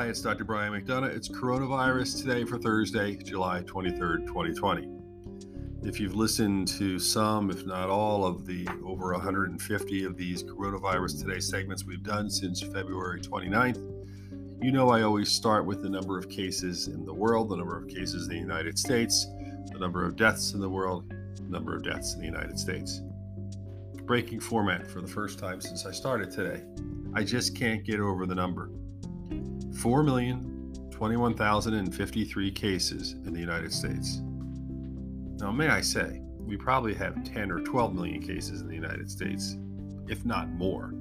Hi, it's Dr. Brian McDonough. It's coronavirus today for Thursday, July 23rd, 2020. If you've listened to some, if not all, of the over 150 of these coronavirus today segments we've done since February 29th, you know I always start with the number of cases in the world, the number of cases in the United States, the number of deaths in the world, the number of deaths in the United States. Breaking format for the first time since I started today. I just can't get over the number 4,021,053 cases in the United States. Now, may I say, we probably have 10 or 12 million cases in the United States, if not more.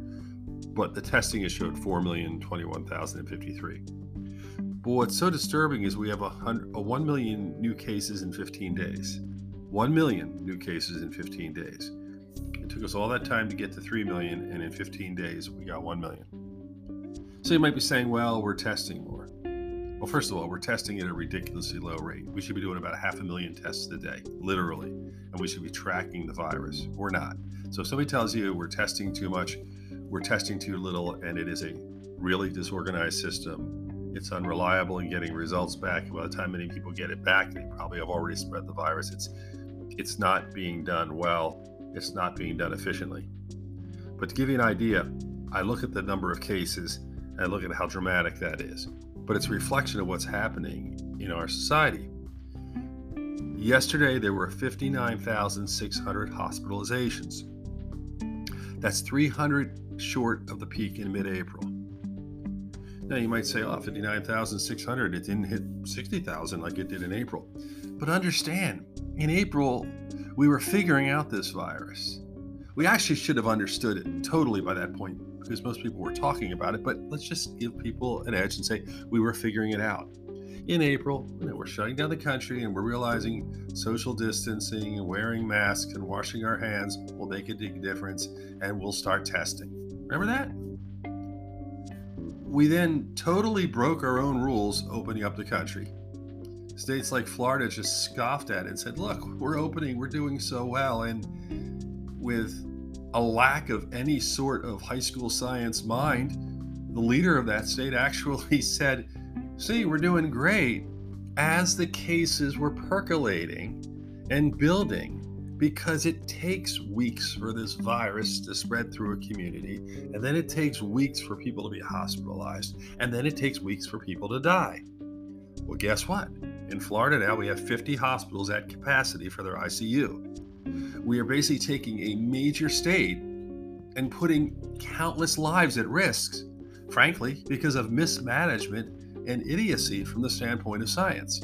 But the testing has showed 4,021,053. But what's so disturbing is we have a, a 1 million new cases in 15 days. 1 million new cases in 15 days. It took us all that time to get to 3 million, and in 15 days, we got 1 million. So you might be saying, well, we're testing more. Well, first of all, we're testing at a ridiculously low rate. We should be doing about half a million tests a day, literally, and we should be tracking the virus. We're not. So if somebody tells you we're testing too much, we're testing too little, and it is a really disorganized system, it's unreliable in getting results back. By the time many people get it back, they probably have already spread the virus. It's it's not being done well. It's not being done efficiently. But to give you an idea, I look at the number of cases and look at how dramatic that is. But it's a reflection of what's happening in our society. Yesterday, there were 59,600 hospitalizations. That's 300 short of the peak in mid April. Now, you might say, oh, 59,600, it didn't hit 60,000 like it did in April. But understand, in April, we were figuring out this virus. We actually should have understood it totally by that point because most people were talking about it, but let's just give people an edge and say we were figuring it out. In April, we're shutting down the country and we're realizing social distancing and wearing masks and washing our hands will make a big difference and we'll start testing. Remember that? We then totally broke our own rules opening up the country. States like Florida just scoffed at it and said, look, we're opening, we're doing so well. And with a lack of any sort of high school science mind, the leader of that state actually said, See, we're doing great as the cases were percolating and building because it takes weeks for this virus to spread through a community, and then it takes weeks for people to be hospitalized, and then it takes weeks for people to die. Well, guess what? In Florida now, we have 50 hospitals at capacity for their ICU we are basically taking a major state and putting countless lives at risk, frankly, because of mismanagement and idiocy from the standpoint of science.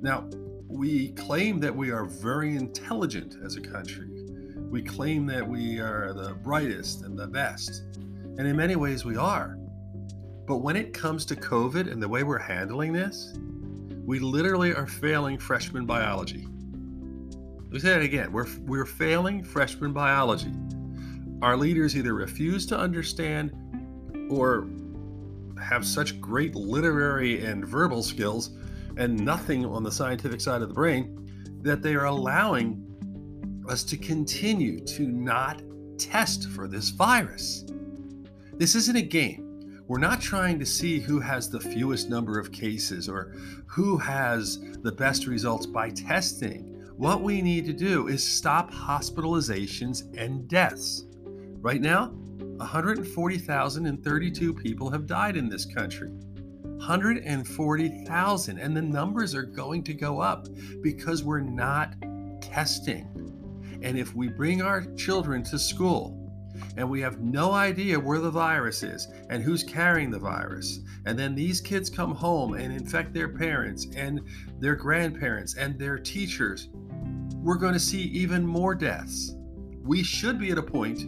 Now, we claim that we are very intelligent as a country. We claim that we are the brightest and the best. And in many ways, we are. But when it comes to COVID and the way we're handling this, we literally are failing freshman biology. Let me say that again. We're, we're failing freshman biology. Our leaders either refuse to understand or have such great literary and verbal skills and nothing on the scientific side of the brain that they are allowing us to continue to not test for this virus. This isn't a game. We're not trying to see who has the fewest number of cases or who has the best results by testing. What we need to do is stop hospitalizations and deaths. Right now, 140,032 people have died in this country. 140,000. And the numbers are going to go up because we're not testing. And if we bring our children to school and we have no idea where the virus is and who's carrying the virus, and then these kids come home and infect their parents and their grandparents and their teachers, we're going to see even more deaths. We should be at a point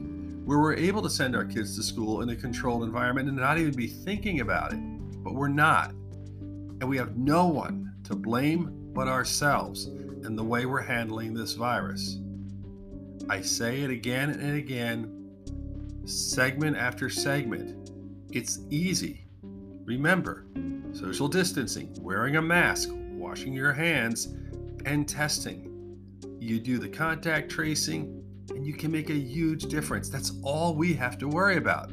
where we're able to send our kids to school in a controlled environment and not even be thinking about it, but we're not. And we have no one to blame but ourselves and the way we're handling this virus. I say it again and again, segment after segment. It's easy. Remember, social distancing, wearing a mask, washing your hands, and testing you do the contact tracing, and you can make a huge difference. That's all we have to worry about.